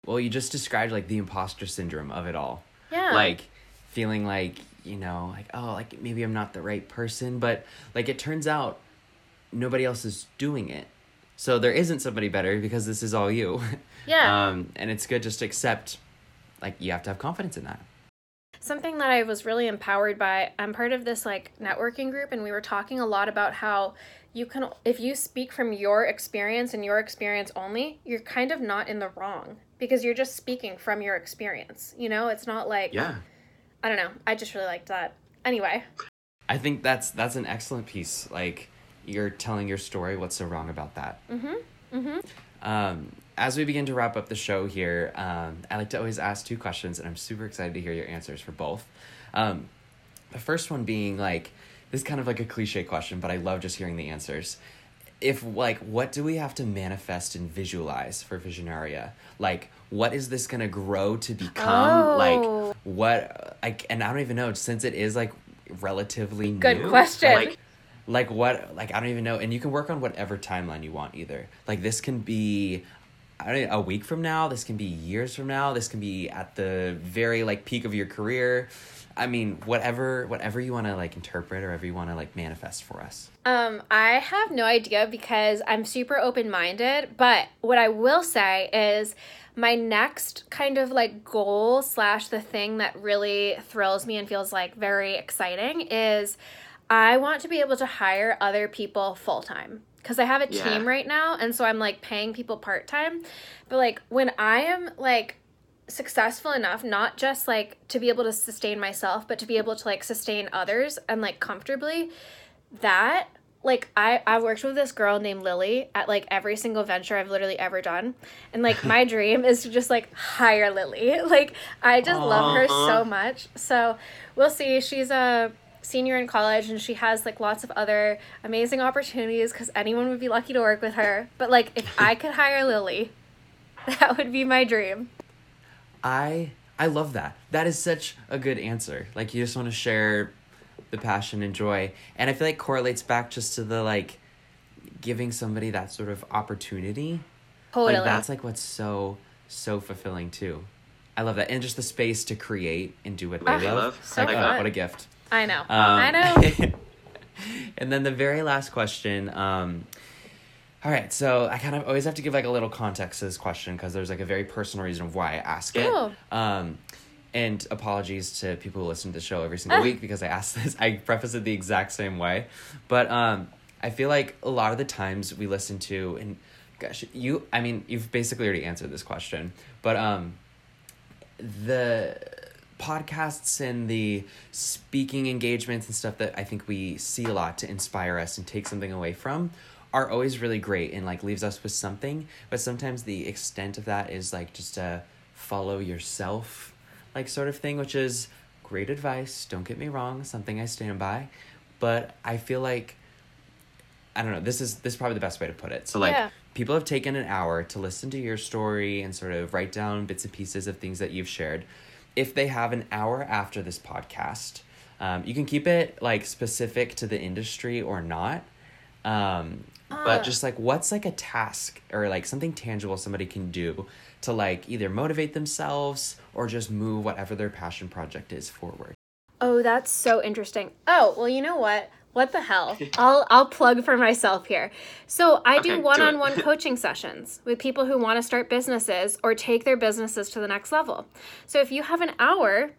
Well, you just described like the imposter syndrome of it all. Yeah. Like feeling like, you know, like, oh, like maybe I'm not the right person, but like it turns out nobody else is doing it. So there isn't somebody better because this is all you. Yeah. um, and it's good just to accept, like, you have to have confidence in that. something that I was really empowered by. I'm part of this like networking group, and we were talking a lot about how you can, if you speak from your experience and your experience only, you're kind of not in the wrong because you're just speaking from your experience. You know, it's not like, Yeah. I don't know. I just really liked that. Anyway, I think that's that's an excellent piece. Like you're telling your story. What's so wrong about that? Mm-hmm. Mm-hmm. Um, as we begin to wrap up the show here, um, I like to always ask two questions, and I'm super excited to hear your answers for both. Um, the first one being like this is kind of like a cliche question, but I love just hearing the answers. If like what do we have to manifest and visualize for Visionaria? Like what is this gonna grow to become? Oh. Like what like and I don't even know since it is like relatively good new, question. Like, like what like i don't even know and you can work on whatever timeline you want either like this can be I don't know, a week from now this can be years from now this can be at the very like peak of your career i mean whatever whatever you want to like interpret or whatever you want to like manifest for us Um, I have no idea because I'm super open minded. But what I will say is my next kind of like goal slash the thing that really thrills me and feels like very exciting is I want to be able to hire other people full time. because I have a Yeah. team right now, and so I'm like paying people part time. But like when I am like successful enough, not just like to be able to sustain myself, but to be able to like sustain others and like comfortably, that like I I worked with this girl named Lily at like every single venture I've literally ever done. And like my dream is to just like hire Lily. Like I just love her so much. So we'll see. She's a senior in college and she has like lots of other amazing opportunities cuz anyone would be lucky to work with her. But like if I could hire Lily, that would be my dream. I I love that. That is such a good answer. Like you just want to share the passion and joy, and I feel like correlates back just to the like giving somebody that sort of opportunity. Totally. Like that's like what's so so fulfilling too. I love that, and just the space to create and do what they Ah, love. love. so like, oh, what a gift. I know. Um, I know. and then the very last question. Um, all right, so I kind of always have to give like a little context to this question because there's like a very personal reason of why I ask it. Cool. Um, and apologies to people who listen to the show every single Ah. week because I ask this. I preface it the exact same way, but um, I feel like a lot of the times we listen to and gosh, you. I mean, you've basically already answered this question, but um, the podcasts and the speaking engagements and stuff that I think we see a lot to inspire us and take something away from are always really great and like leaves us with something but sometimes the extent of that is like just a follow yourself like sort of thing which is great advice don't get me wrong something I stand by but I feel like I don't know this is this is probably the best way to put it so like Yeah. people have taken an hour to listen to your story and sort of write down bits and pieces of things that you've shared. If they have an hour after this podcast, um, you can keep it like specific to the industry or not. Um, Ah. but just like what's like a task or like something tangible somebody can do to like either motivate themselves or just move whatever their passion project is forward. Oh, that's so interesting. Oh, well, you know what? What the hell? I'll I'll plug for myself here. So I Okay, do do one-on-one coaching sessions with people who want to start businesses or take their businesses to the next level. So if you have an hour,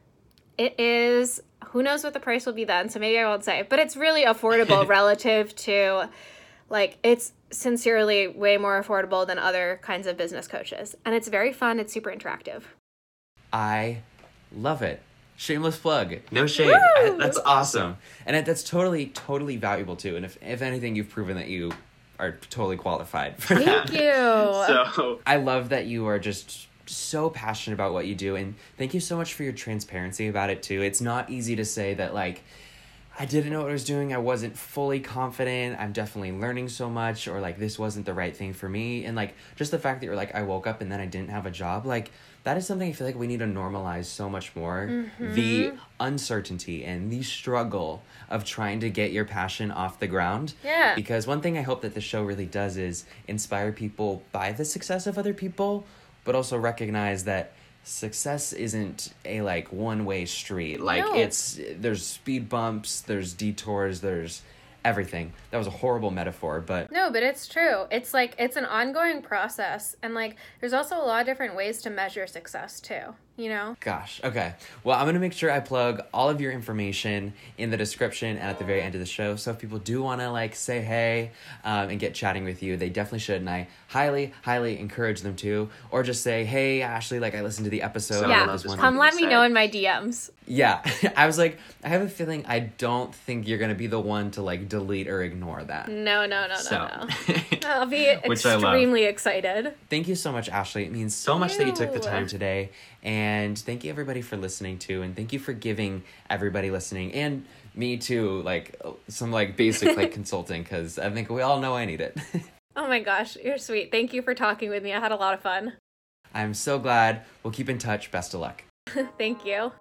it is who knows what the price will be then, so maybe I won't say, but it's really affordable relative to like it's sincerely way more affordable than other kinds of business coaches. And it's very fun, it's super interactive. I love it. Shameless plug. No shade. I- that's awesome. And it, that's totally, totally valuable too. And if, if anything, you've proven that you are totally qualified for that. Thank you. So I love that you are just so passionate about what you do. And thank you so much for your transparency about it too. It's not easy to say that, like, I didn't know what I was doing. I wasn't fully confident. I'm definitely learning so much, or like this wasn't the right thing for me. And like just the fact that you're like, I woke up and then I didn't have a job, like that is something I feel like we need to normalize so much more. Mm-hmm. The uncertainty and the struggle of trying to get your passion off the ground. Yeah. Because one thing I hope that the show really does is inspire people by the success of other people, but also recognize that success isn't a like one way street. Like No. it's there's speed bumps, there's detours, there's everything. That was a horrible metaphor, but No, but it's true. It's like it's an ongoing process and like there's also a lot of different ways to measure success too, you know? Gosh. Okay. Well, I'm going to make sure I plug all of your information in the description and at the very end of the show. So if people do want to like say hey um, and get chatting with you, they definitely should. And I highly, highly encourage them to. Or just say, hey, Ashley, like I listened to the episode. So I yeah. love this this Come let me said. know in my DMs. Yeah. I was like, I have a feeling I don't think you're going to be the one to like delete or ignore that. No, no, no, no, So, no. I'll be Which I love. extremely excited. thank you so much, Ashley. It means so much that you took the time today. And thank you, everybody, for listening too. And thank you for giving everybody listening and me too, like some like basic like consulting because I think we all know I need it. Oh my gosh, you're sweet. Thank you for talking with me. I had a lot of fun. I'm so glad. We'll keep in touch. Best of luck. Thank you.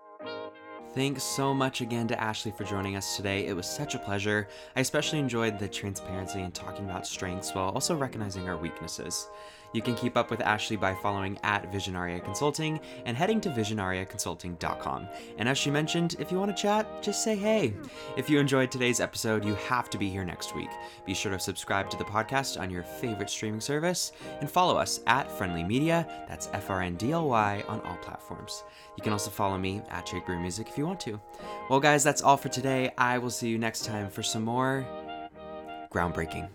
Thanks so much again to Ashley for joining us today. It was such a pleasure. I especially enjoyed the transparency and talking about strengths while also recognizing our weaknesses. You can keep up with Ashley by following at Visionaria Consulting and heading to visionariaconsulting.com. And as she mentioned, if you want to chat, just say hey. If you enjoyed today's episode, you have to be here next week. Be sure to subscribe to the podcast on your favorite streaming service and follow us at Friendly Media. That's F R N D L Y on all platforms. You can also follow me at Jake Brew Music if you want to. Well, guys, that's all for today. I will see you next time for some more groundbreaking.